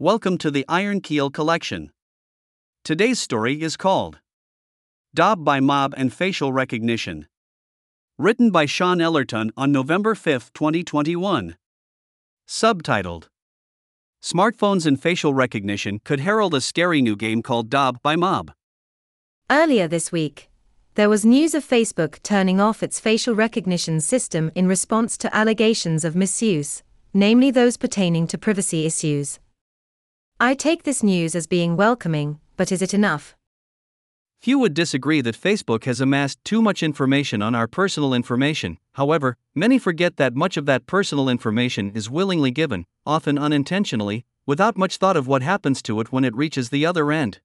Welcome to the Iron Keel Collection. Today's story is called Dob by Mob and Facial Recognition. Written by Shôn Ellerton on November 5, 2021. Subtitled Smartphones and facial recognition could herald a scary new game called Dob by Mob. Earlier this week, there was news of Facebook turning off its facial recognition system in response to allegations of misuse, namely those pertaining to privacy issues. I take this news as being welcoming, but is it enough? Few would disagree that Facebook has amassed too much information on our personal information, however, many forget that much of that personal information is willingly given, often unintentionally, without much thought of what happens to it when it reaches the other end.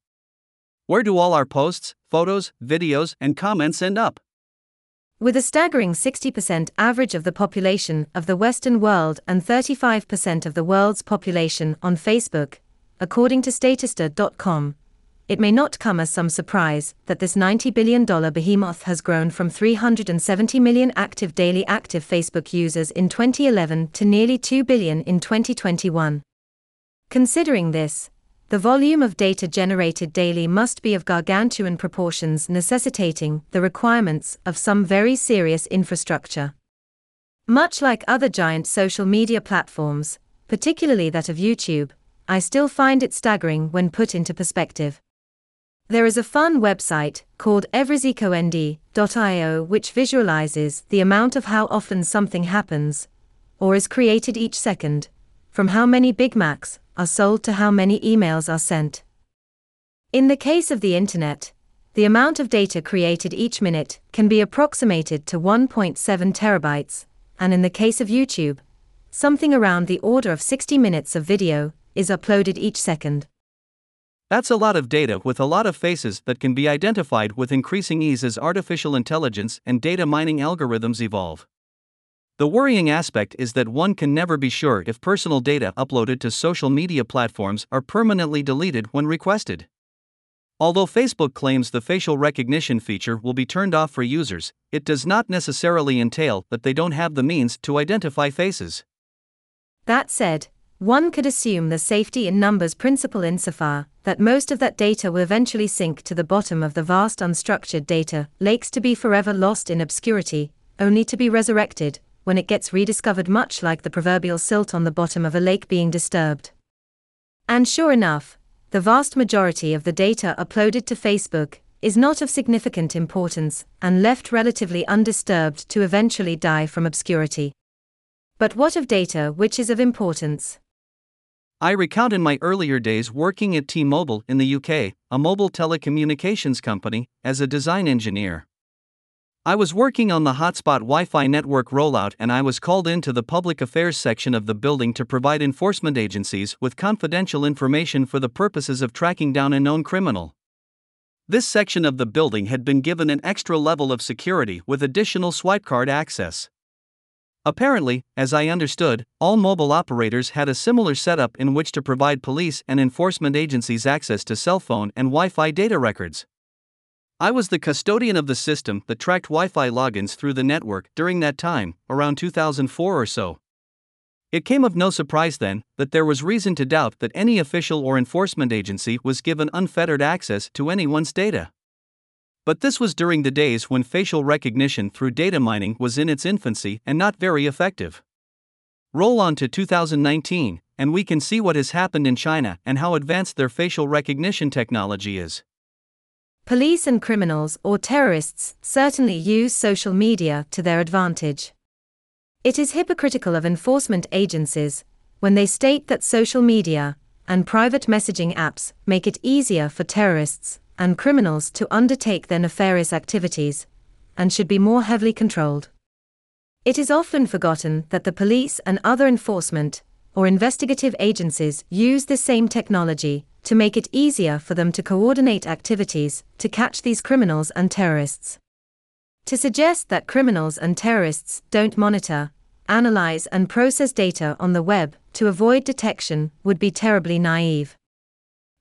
Where do all our posts, photos, videos, and comments end up? With a staggering 60% average of the population of the Western world and 35% of the world's population on Facebook, according to Statista.com. It may not come as some surprise that this $90 billion behemoth has grown from 370 million active daily active Facebook users in 2011 to nearly 2 billion in 2021. Considering this, the volume of data generated daily must be of gargantuan proportions, necessitating the requirements of some very serious infrastructure. Much like other giant social media platforms, particularly that of YouTube, I still find it staggering when put into perspective. There is a fun website called everysecond.io which visualizes the amount of how often something happens, or is created each second, from how many Big Macs are sold to how many emails are sent. In the case of the Internet, the amount of data created each minute can be approximated to 1.7 terabytes, and in the case of YouTube, something around the order of 60 minutes of video is uploaded each second. That's a lot of data with a lot of faces that can be identified with increasing ease as artificial intelligence and data mining algorithms evolve. The worrying aspect is that one can never be sure if personal data uploaded to social media platforms are permanently deleted when requested. Although Facebook claims the facial recognition feature will be turned off for users, it does not necessarily entail that they don't have the means to identify faces. That said, one could assume the safety in numbers principle insofar that most of that data will eventually sink to the bottom of the vast unstructured data lakes to be forever lost in obscurity, only to be resurrected when it gets rediscovered, much like the proverbial silt on the bottom of a lake being disturbed. And sure enough, the vast majority of the data uploaded to Facebook is not of significant importance and left relatively undisturbed to eventually die from obscurity. But what of data which is of importance? I recount in my earlier days working at T Mobile in the UK, a mobile telecommunications company, as a design engineer. I was working on the hotspot Wi Fi network rollout and I was called into the public affairs section of the building to provide enforcement agencies with confidential information for the purposes of tracking down a known criminal. This section of the building had been given an extra level of security with additional swipe card access. Apparently, as I understood, all mobile operators had a similar setup in which to provide police and enforcement agencies access to cell phone and Wi Fi data records. I was the custodian of the system that tracked Wi Fi logins through the network during that time, around 2004 or so. It came of no surprise then that there was reason to doubt that any official or enforcement agency was given unfettered access to anyone's data. But this was during the days when facial recognition through data mining was in its infancy and not very effective. Roll on to 2019, and we can see what has happened in China and how advanced their facial recognition technology is. Police and criminals or terrorists certainly use social media to their advantage. It is hypocritical of enforcement agencies when they state that social media and private messaging apps make it easier for terrorists and criminals to undertake their nefarious activities, and should be more heavily controlled. It is often forgotten that the police and other enforcement or investigative agencies use the same technology to make it easier for them to coordinate activities to catch these criminals and terrorists. To suggest that criminals and terrorists don't monitor, analyze, and process data on the web to avoid detection would be terribly naive.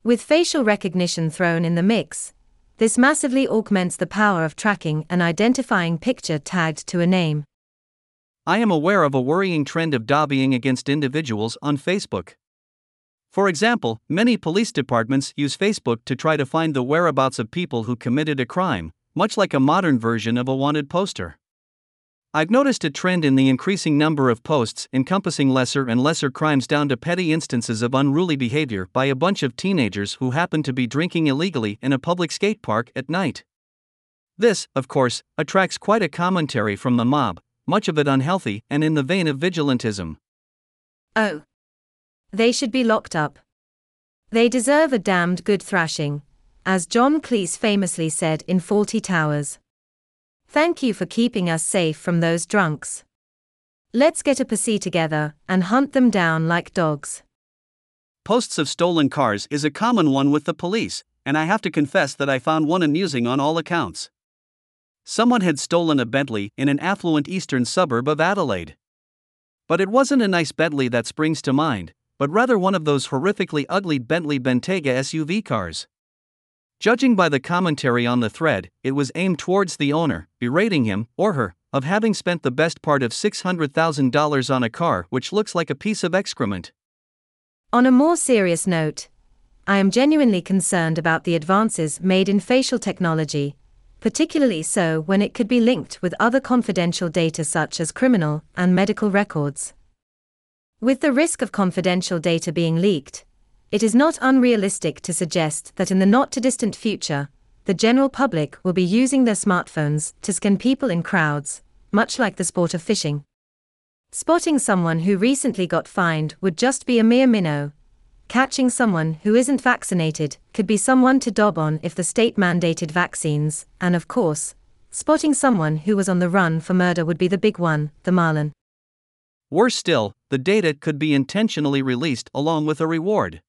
With facial recognition thrown in the mix, this massively augments the power of tracking and identifying picture tagged to a name. I am aware of a worrying trend of dobbing against individuals on Facebook. For example, many police departments use Facebook to try to find the whereabouts of people who committed a crime, much like a modern version of a wanted poster. I've noticed a trend in the increasing number of posts encompassing lesser and lesser crimes down to petty instances of unruly behavior by a bunch of teenagers who happen to be drinking illegally in a public skate park at night. This, of course, attracts quite a commentary from the mob, much of it unhealthy and in the vein of vigilantism. Oh. They should be locked up. They deserve a damned good thrashing, as John Cleese famously said in Fawlty Towers. Thank you for keeping us safe from those drunks. Let's get a pussy together and hunt them down like dogs. Posts of stolen cars is a common one with the police, and I have to confess that I found one amusing on all accounts. Someone had stolen a Bentley in an affluent eastern suburb of Adelaide. But it wasn't a nice Bentley that springs to mind, but rather one of those horrifically ugly Bentley Bentayga SUV cars. Judging by the commentary on the thread, it was aimed towards the owner, berating him, or her, of having spent the best part of $600,000 on a car which looks like a piece of excrement. On a more serious note, I am genuinely concerned about the advances made in facial technology, particularly so when it could be linked with other confidential data such as criminal and medical records. With the risk of confidential data being leaked, it is not unrealistic to suggest that in the not too distant future, the general public will be using their smartphones to scan people in crowds, much like the sport of fishing. Spotting someone who recently got fined would just be a mere minnow, Catching someone who isn't vaccinated could be someone to dob on if the state mandated vaccines, and of course, spotting someone who was on the run for murder would be the big one, the Marlin. Worse still, the data could be intentionally released along with a reward.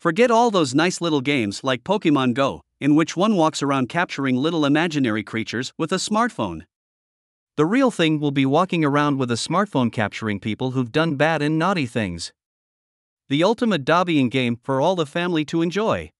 Forget all those nice little games like Pokemon Go, in which one walks around capturing little imaginary creatures with a smartphone. The real thing will be walking around with a smartphone capturing people who've done bad and naughty things the ultimate dobbing game for all the family to enjoy.